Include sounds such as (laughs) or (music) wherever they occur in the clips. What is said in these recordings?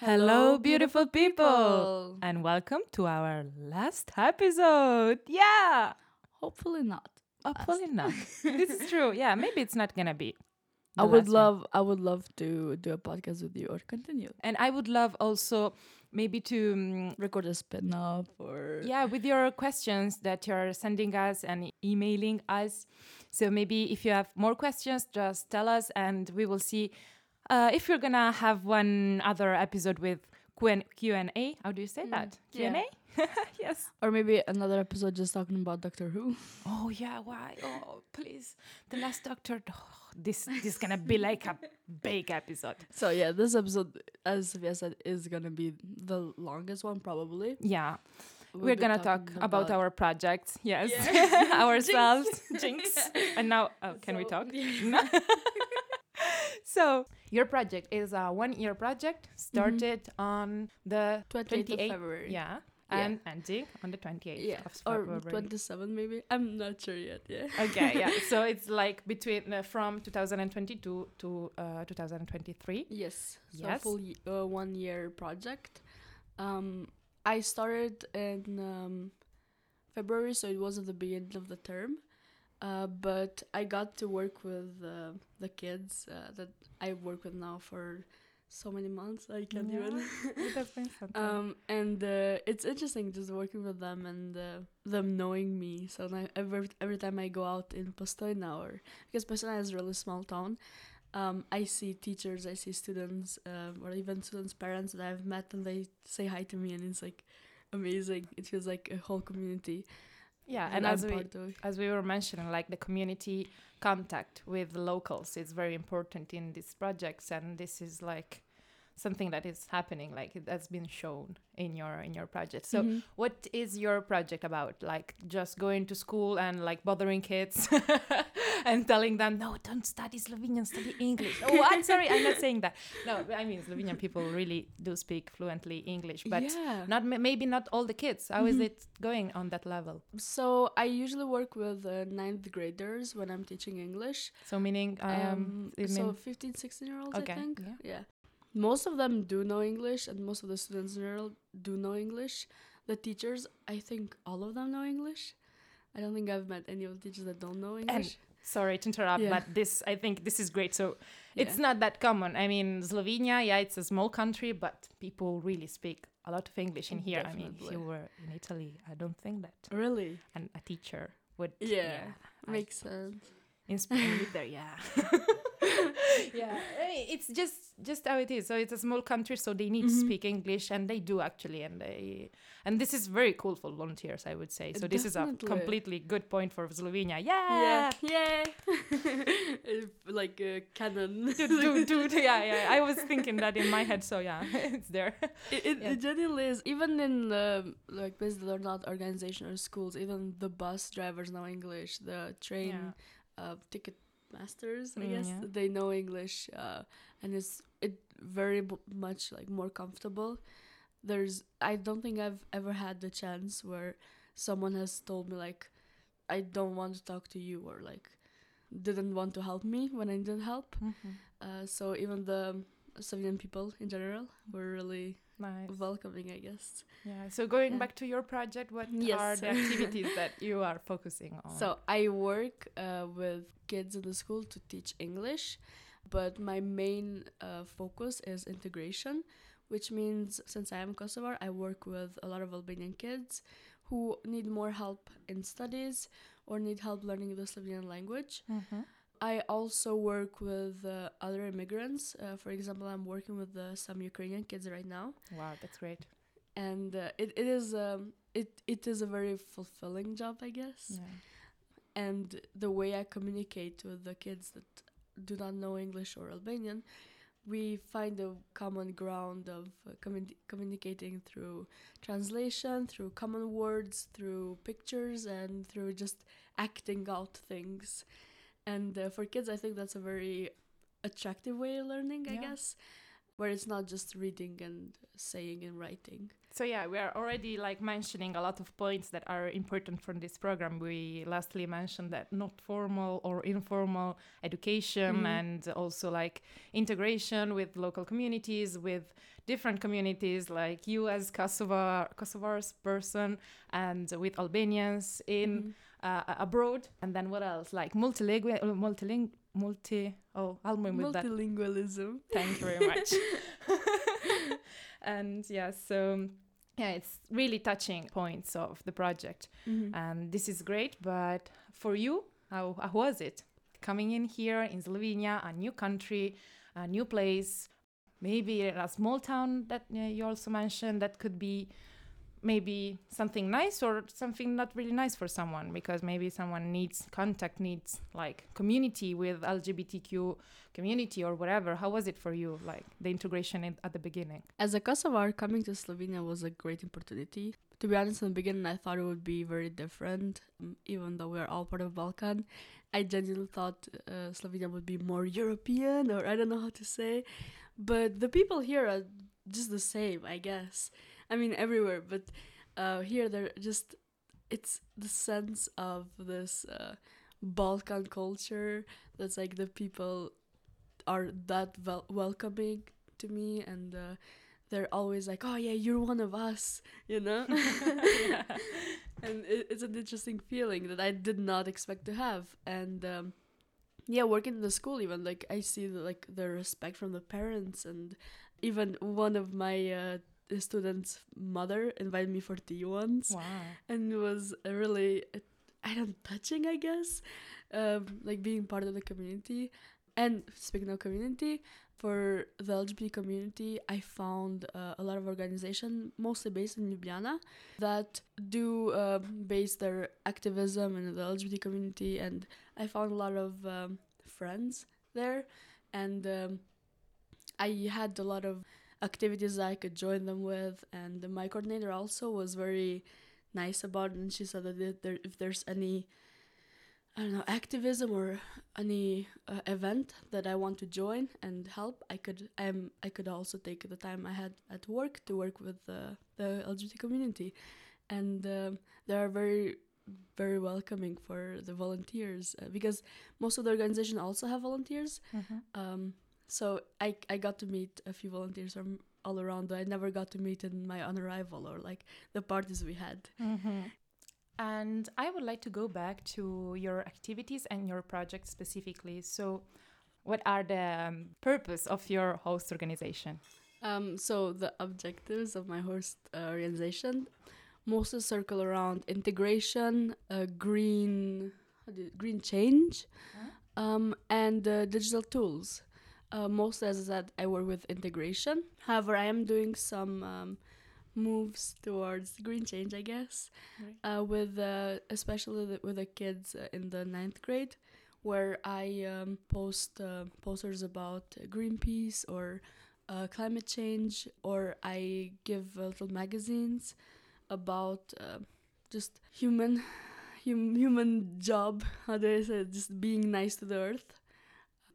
Hello, beautiful people, and welcome to our last episode. Yeah, Hopefully not. hopefully not. (laughs) this is true. Yeah, maybe it's not gonna be. I the would last one. love I would love to do a podcast with you or continue. and I would love also maybe to mm, Record a spin off or yeah with your questions that you're sending us and emailing us. So maybe if you have more questions, just tell us, and we will see uh, if you're gonna have one other episode with Q and A. How do you say that? Q and A? (laughs) yes. or maybe another episode just talking about Doctor Who. Oh yeah, why? Oh please, the last Doctor. Oh, this this is gonna be like a big episode. (laughs) So yeah, this episode, as Sophia said, is gonna be the longest one probably. Yeah, We'll we're gonna talk talking about, our projects. Yes, Yeah. (laughs) ourselves. Jinx. And now, oh, can we talk? yeah. So your project is a one-year project started on the 28th of February. Yeah, Yeah. and ending on the 28th Yeah, of February. or February. 27 maybe. I'm not sure yet. Yeah. okay, yeah. (laughs) So it's like between uh, from 2022 to uh, 2023. Yes. So Yes. full uh, one year project. Um, I started in um, February, so it was at the beginning of the term. Uh, but I got to work with uh, the kids uh, that I work with now for so many months. I can't even. it has been some time. Um, and uh, it's interesting just working with them and uh, them knowing me. So now every every time I go out in Postojna or because Postojna is a really small town, um, I see teachers, I see students, um, or even students' parents that I've met, and they say hi to me, and it's like amazing. It feels like a whole community. Yeah, and as we as we were mentioning, like the community contact with locals is very important in these projects, and this is like something that is happening, like it has been shown in your in your project. So, Mhm. what is your project about? Like just going to school and like bothering kids (laughs) and telling them, no, don't study Slovenian, study English. oh, I'm sorry, I'm not saying that. No, I mean Slovenian people really do speak fluently English, but yeah. not maybe not all the kids. How is Mhm. it going on that level? So I usually work with uh, ninth graders when I'm teaching English. So meaning, um, Um, so mean- 15, 16 year olds, Okay, I think. yeah. Yeah. Most of them do know English, and most of the students in general do know English. The teachers, I think all of them know English. I don't think I've met any of the teachers that don't know English. sorry to interrupt, Yeah. but this I think this is great. So it's Yeah. not that common. I mean, Slovenia, yeah, it's a small country, but people really speak a lot of English in here. I mean, if you were in Italy, I don't think that Really? and a teacher would Yeah, I- Makes sense. In Spain either, yeah. (laughs) yeah, it's just just how it is. So it's a small country, so they need to Mhm. speak English, and they do actually, and they and this is very cool for volunteers, I would say. So this is a completely good point for Slovenia. Yeah. Yeah, yeah. (laughs) like a cannon. dude, dude, dude, yeah, yeah. I was thinking that in my head, so yeah, (laughs) it's there. It, it, Yeah. it genuinely is. Even in um, like are not organization or schools, even the bus drivers know English. The train uh, ticket masters, I Mm, guess, yeah. they know English, uh, and it's it very bu- much like more comfortable. There's I don't think I've ever had the chance where someone has told me like I don't want to talk to you or like didn't want to help me when I needed help. Uh, so even the Slovenian people in general were really Nice. welcoming, I guess. Yeah. So going Yeah. back to your project, what Yes. are the (laughs) activities that you are focusing on? So I work uh, with kids in the school to teach English, but my main uh, focus is integration, which means since I am Kosovar, I work with a lot of Albanian kids who need more help in studies or need help learning the Slovenian language. Mhm. I also work with uh, other immigrants. Uh, for example, I'm working with uh, some Ukrainian kids right now. Wow, that's great. and uh, it, it is um it it is a very fulfilling job i guess Yeah. and the way i communicate with the kids that do not know english or albanian we find a common ground of uh, communi- communicating through translation through common words through pictures and through just acting out things and uh, for kids i think that's a very attractive way of learning i Yeah. guess where it's not just reading and saying and writing. So yeah, we are already like mentioning a lot of points that are important from this program. We lastly mentioned that not formal or informal education Mhm. and also like integration with local communities, with different communities like you as Kosovar Kosovar's person and with Albanians in Mhm. Uh, abroad and then what else like multilingual multiling multi oh I'll move with that Multilingualism. Thank you very much. (laughs) and yeah, so yeah, it's really touching points of the project, Mhm. and this is great. But for you, how, how was it coming in here in Slovenia, a new country, a new place, maybe a small town that uh, you also mentioned that could be maybe something nice or something not really nice for someone because maybe someone needs contact needs like community with lgbtq community or whatever how was it for you like the integration in, at the beginning As a Kosovar, coming to Slovenia was a great opportunity. To be honest, in the beginning, I thought it would be very different, um, even though we're all part of Balkan. I genuinely thought uh, Slovenia would be more European, or I don't know how to say. But the people here are just the same, I guess. I mean, everywhere, but uh, here they're just. It's the sense of this uh, Balkan culture that's like the people are that wel- welcoming to me and uh, they're always like oh yeah you're one of us you know (laughs) (laughs) and it, it's an interesting feeling that i did not expect to have and um, yeah working in the school even like i see the, like the respect from the parents and even one of my uh, students mother invited me for tea once. Wow. And it was really uh, I don't touching I guess um, like being part of the community. And speaking of community for the LGBT community I found uh, a lot of organization mostly based in Ljubljana that do um, base their activism in the LGBT community. And I found a lot of um, friends there. And um, I had a lot of activities I could join them with and my coordinator also was very nice about it and she said that if there, if there's any I don't know activism or any uh, event that I want to join and help I could um I could also take the time I had at work to work with the the LGBT community and um, they are very very welcoming for the volunteers uh, because most of the organization also have volunteers Mhm. um, so I I got to meet a few volunteers from all around that I never got to meet in my on arrival or like the parties we had. Mhm. And I would like to go back to your activities and your project specifically. So, what are the um, purpose of your host organization? Um, so the objectives of my host uh, organization mostly circle around integration, uh, green, how do you- green change, um, and uh, digital tools. Uh, mostly, as I said, I work with integration. However, I am doing some um, moves towards green change, I guess, Right. uh, with uh, especially the, with the kids uh, in the ninth grade, where I um, post uh, posters about Greenpeace or uh, climate change, or I give uh, little magazines about just human (laughs) hum, human job. How do I say? it? Just being nice to the earth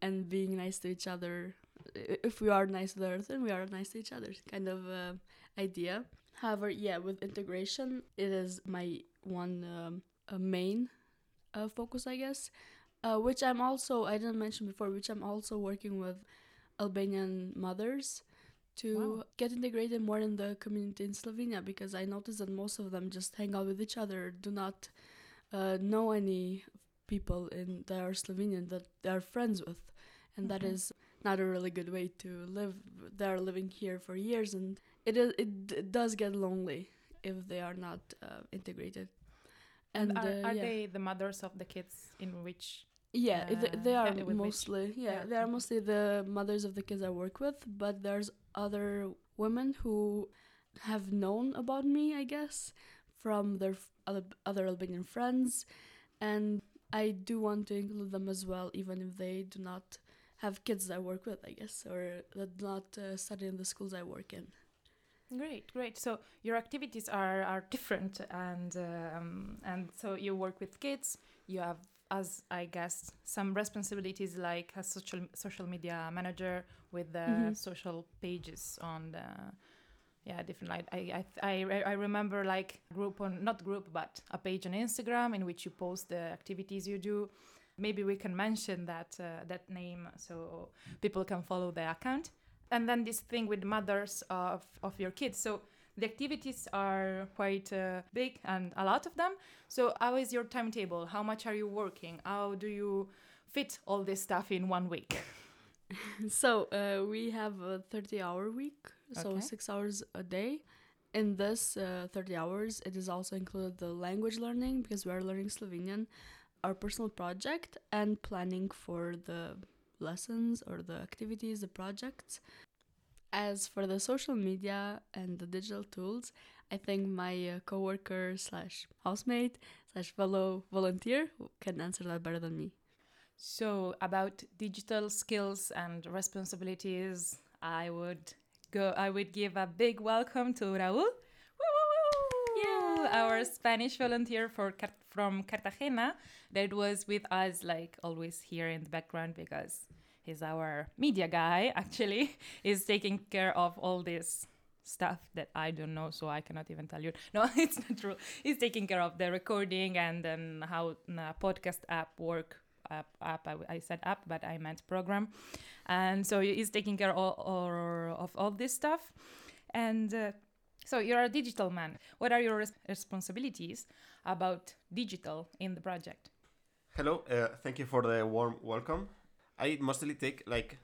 and being nice to each other. If we are nice to the earth, then we are nice to each other. Kind of uh, idea. However, yeah, with integration, it is my one um, uh, main uh, focus, I guess. Uh, which I'm also I didn't mention before, which I'm also working with Albanian mothers to Wow. get integrated more in the community in Slovenia because I noticed that most of them just hang out with each other, do not uh, know any people in that are Slovenian that they are friends with, and that Mhm. is not a really good way to live. They are living here for years, and it is it, it does get lonely if they are not uh, integrated. And, are, uh, are yeah. they the mothers of the kids in which? Yeah, th- they Uh, are with which- mostly yeah, yeah, they are mostly the mothers of the kids I work with, but there's other women who have known about me, I guess, from their other other Albanian friends, and I do want to include them as well, even if they do not have kids that I work with, I guess, or that do not uh, study in the schools I work in. Great, great. So your activities are are different, and um, and so you work with kids. You have as I guess, some responsibilities like a social social media manager with the Mhm. social pages on the yeah different like I, I I remember like group on not group but a page on Instagram in which you post the activities you do. Maybe we can mention that uh, that name so people can follow the account. And then this thing with mothers of of your kids. So the activities are quite uh, big and a lot of them. So how is your timetable? How much are you working? How do you fit all this stuff in one week? (laughs) (laughs) so uh, we have a 30 hour week so Okay. six hours a day. In this uh, 30 hours it is also included the language learning because we are learning slovenian our personal project and planning for the lessons or the activities the projects. As for the social media and the digital tools i think my uh, coworker slash housemate slash fellow volunteer can answer that better than me So about digital skills and responsibilities, I would go. I would give a big welcome to Raúl, Woo! our Spanish volunteer for from Cartagena that was with us like always here in the background because he's our media guy. (laughs) Actually, he's taking care of all this stuff that I don't know, so I cannot even tell you. (laughs) No, it's not true. He's taking care of the recording and then how a podcast app work. App, app I, I said app, but I meant program, and so he's taking care of, all- of all this stuff. And uh, so you're a digital man. What are your res- responsibilities about digital in the project? Hello, uh, thank you for the warm welcome. I mostly take like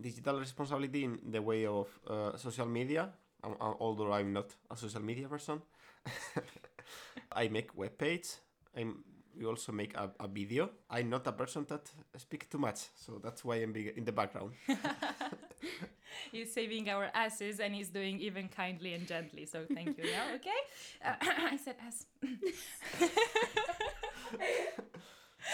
digital responsibility in the way of uh, social media, um, uh, although I'm not a social media person. (laughs) I make web page. I'm we also make a, a video. I'm not a person that speak too much, so that's why I'm in the background. (laughs) he's saving our asses and he's doing even kindly and gently. So thank you. Yeah, okay. Uh, (coughs) I said ass.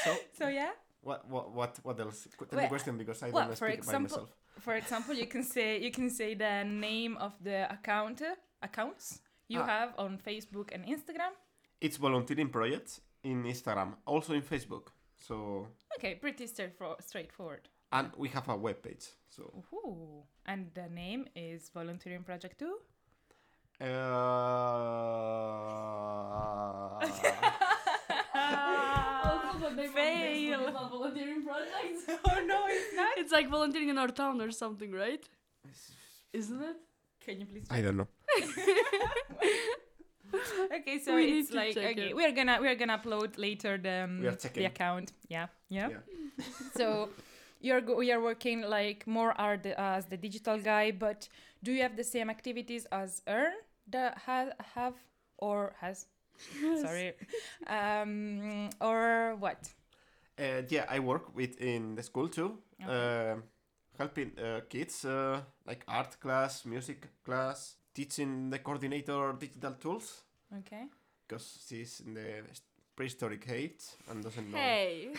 So (laughs) So yeah. what what what what else? Tell Well, the question because I well, don't for speak by example- myself. For example, you can say you can say the name of the account accounts you Ah. have on Facebook and Instagram. It's volunteering projects in Instagram, also in Facebook. So Okay, pretty straightfor- straightforward. and we have a web page. So Ooh. And the name is Volunteering Project 2. Uh, (laughs) Fail. volunteering projects. (laughs) oh no, it's not. It's like volunteering in our town or something, right? Isn't it? Can you please I don't know. (laughs) (laughs) Okay, so We it's like okay, it. we're gonna we're gonna upload later the um, We are the account. Yeah, yeah. Yeah. (laughs) so you're we are working like more are the, as the digital guy, but do you have the same activities as Ern that ha- have or has? Sorry, um, or what? Uh, yeah, I work with in the school too, Okay. uh, helping uh, kids uh, like art class, music class, teaching the coordinator digital tools Okay. because she's in the prehistoric age and doesn't know Hey.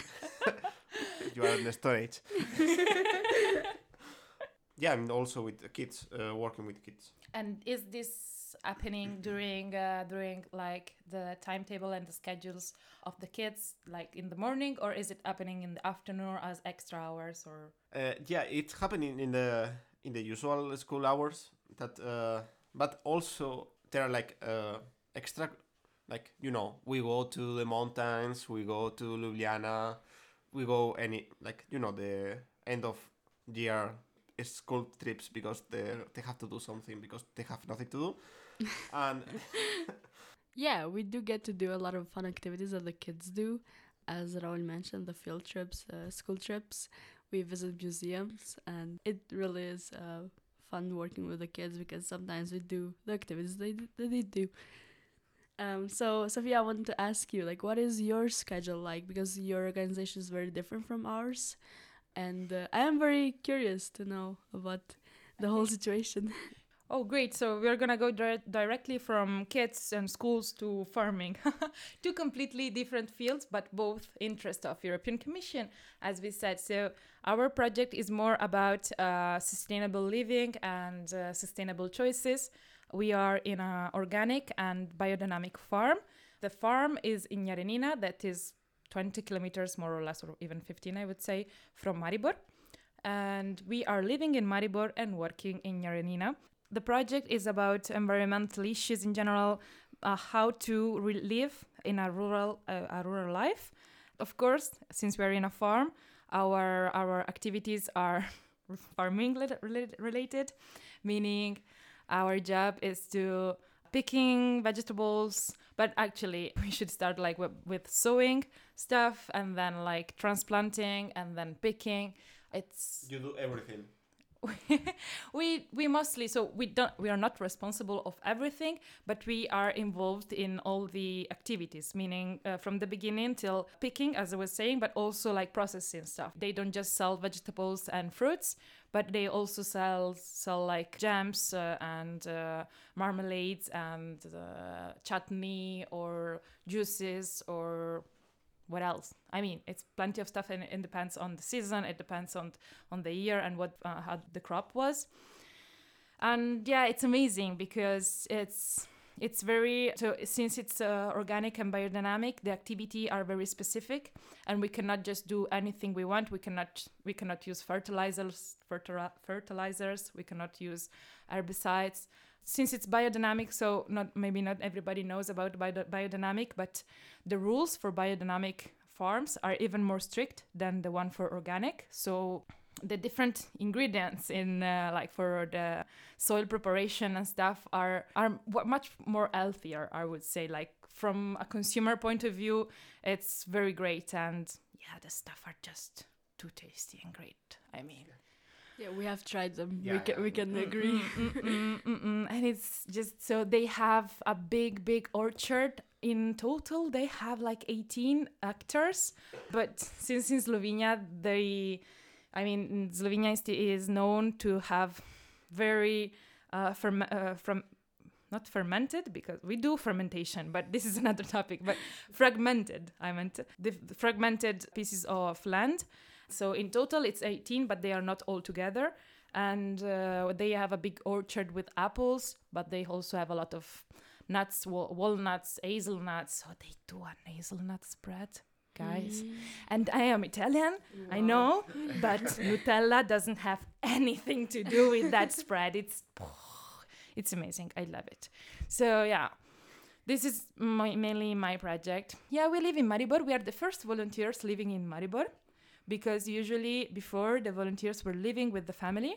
(laughs) (laughs) you are in the stone age. (laughs) yeah, and also with the kids, uh, working with kids. And is this happening during uh, during like the timetable and the schedules of the kids, like in the morning, or is it happening in the afternoon as extra hours? Or Uh, yeah, it's happening in the in the usual school hours. That, uh, but also there are like uh, extra, like you know, we go to the mountains, we go to Ljubljana, we go any like you know the end of year school trips because they they have to do something because they have nothing to do, (laughs) and (laughs) Yeah, we do get to do a lot of fun activities that the kids do. As Raúl mentioned, the field trips, uh, school trips, we visit museums, and it really is uh, fun working with the kids because sometimes we do the activities they that they do. Um, so Sophia, I wanted to ask you, like, what is your schedule like? Because your organization is very different from ours, and uh, I am very curious to know about the whole situation. (laughs) oh, great! So we're gonna go dir- directly from kids and schools to farming, (laughs) two completely different fields, but both interest of European Commission, as we said. So our project is more about uh, sustainable living and uh, sustainable choices. We are in an organic and biodynamic farm. The farm is in Jarenina, that is 20 kilometers more or less, or even 15, I would say, from Maribor. And we are living in Maribor and working in Jarenina. The project is about environmental issues in general, uh, how to live in a rural uh, a rural life. Of course, since we're in a farm, our our activities are (laughs) farming related, related, meaning our job is to picking vegetables, but actually (laughs) we should start like with, with sowing stuff and then like transplanting and then picking. It's You do everything. (laughs) we we mostly so we don't we are not responsible of everything but we are involved in all the activities meaning uh, from the beginning till picking as i was saying but also like processing stuff. They don't just sell vegetables and fruits but they also sell sell like jams uh, and uh, marmalades and uh, chutney or juices or what else? I mean, it's plenty of stuff, and it depends on the season. It depends on on the year and what uh, how the crop was. And yeah, it's amazing because it's it's very so since it's uh, organic and biodynamic the activity are very specific and we cannot just do anything we want we cannot we cannot use fertilizers fertili- fertilizers we cannot use herbicides since it's biodynamic so not maybe not everybody knows about bio- biodynamic but the rules for biodynamic farms are even more strict than the one for organic. So the different ingredients in uh, like for the soil preparation and stuff are are much more healthier i would say. Like from a consumer point of view it's very great and yeah the stuff are just too tasty and great i mean Yeah, we have tried them. we Yeah, can yeah. we can agree. Mm, mm, mm, mm. and it's just so they have a big big orchard in total they have like 18 actors. but since in slovenia they i mean slovenia is, is known to have very uh, ferm- uh, from not fermented because we do fermentation but this is (laughs) another topic but fragmented i meant the, the fragmented pieces of land so in total it's 18 but they are not all together. And uh, they have a big orchard with apples but they also have a lot of nuts wa- walnuts hazelnuts. So they do an hazelnut spread guys. And i am italian i know but nutella doesn't have anything to do with that spread. It's (sighs) it's amazing. I love it. So yeah. This is my, mainly my project. Yeah we live in maribor. We are the first volunteers living in maribor because usually before the volunteers were living with the family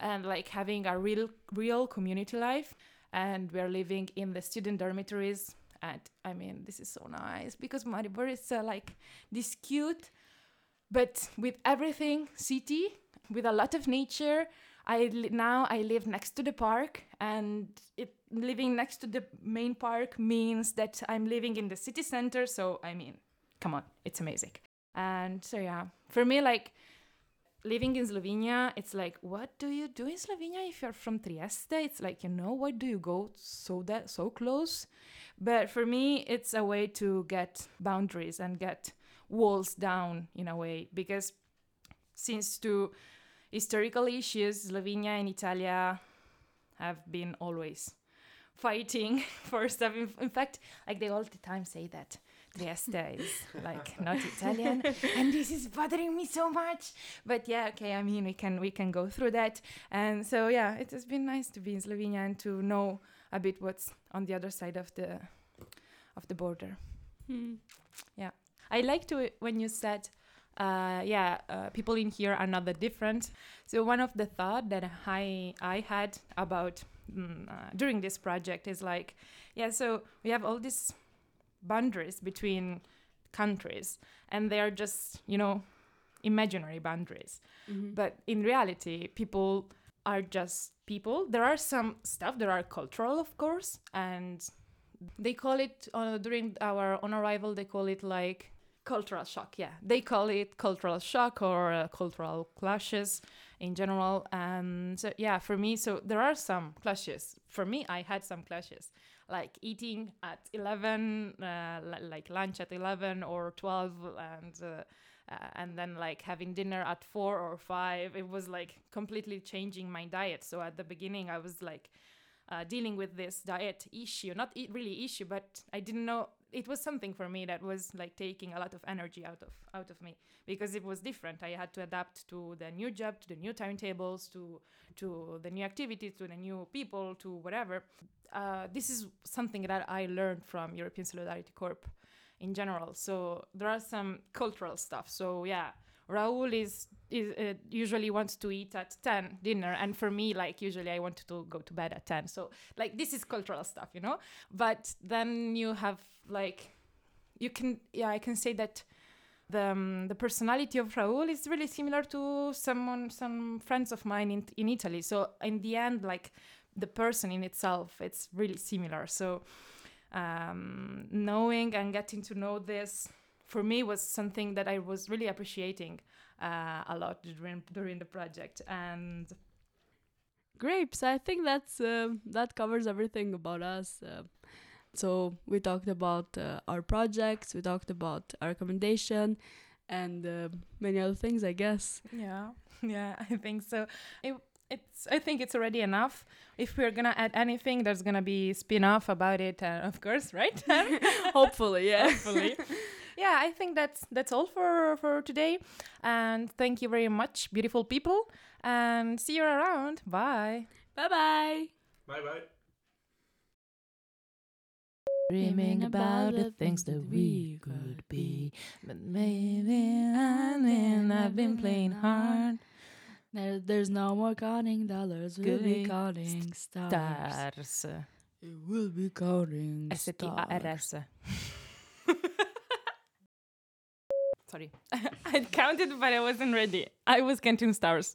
and like having a real real community life and we're living in the student dormitories. And i mean this is so nice because maribor is uh, like this cute but with everything city with a lot of nature. I li- now i live next to the park and it living next to the main park means that i'm living in the city center. So i mean come on it's amazing and so yeah for me like living in slovenia it's like what do you do in slovenia if you're from trieste? It's like you know why do you go so that so close? But for me it's a way to get boundaries and get walls down in a way because since to historical issues slovenia and italia have been always fighting (laughs) for stuff. In, in fact like they all the time say that Trieste is like not Italian, and this is bothering me so much. But yeah, okay. I mean, we can we can go through that, and so yeah, it has been nice to be in Slovenia and to know a bit what's on the other side of the of the border. Hmm. I like to when you said, uh, yeah, uh, people in here are not that different. So one of the thought that I I had about mm, uh, during this project is like, yeah, so we have all these boundaries between countries, and they are just you know imaginary boundaries. Mhm. But in reality, people are just people. There are some stuff that are cultural, of course, and they call it uh, during our on arrival. They call it like cultural shock. Yeah, they call it cultural shock or uh, cultural clashes in general. And so yeah, for me, so there are some clashes. For me, I had some clashes, like eating at eleven, uh, like lunch at eleven or twelve, and. Uh, uh, and then like having dinner at four or five it was like completely changing my diet so at the beginning i was like uh, dealing with this diet issue not really issue but i didn't know it was something for me that was like taking a lot of energy out of out of me because it was different. I had to adapt to the new job, to the new timetables, to to the new activities, to the new people, to whatever. Uh, this is something that I learned from European Solidarity Corps in general. So there are some cultural stuff. So yeah, Raúl is is uh, usually wants to eat at 10 dinner and for me like usually I want to go to bed at 10. So like this is cultural stuff, you know? But then you have like you can yeah, I can say that the um, the personality of Raúl is really similar to someone some friends of mine in in Italy. So in the end like the person in itself it's really similar. So um, knowing and getting to know this for me was something that I was really appreciating uh, a lot during during the project and grapes I think that's um that covers everything about us. Uh, so we talked about uh, our projects, we talked about our recommendation, and uh, many other things, I guess. yeah (laughs) yeah I think so it, it's I think it's already enough if we're gonna add anything there's gonna be spin-off about it uh, of course right (laughs) Hopefully, yeah. hopefully (laughs) yeah i think that's that's all for for today and thank you very much beautiful people and see you around bye bye bye. Bye bye. dreaming about the things that we could be but maybe i mean i've been playing hard There, there's no more counting dollars. We'll be counting stars. stars. It will be counting stars. S-T-A-R-S sorry. (laughs) I counted but i wasn't ready. I was counting stars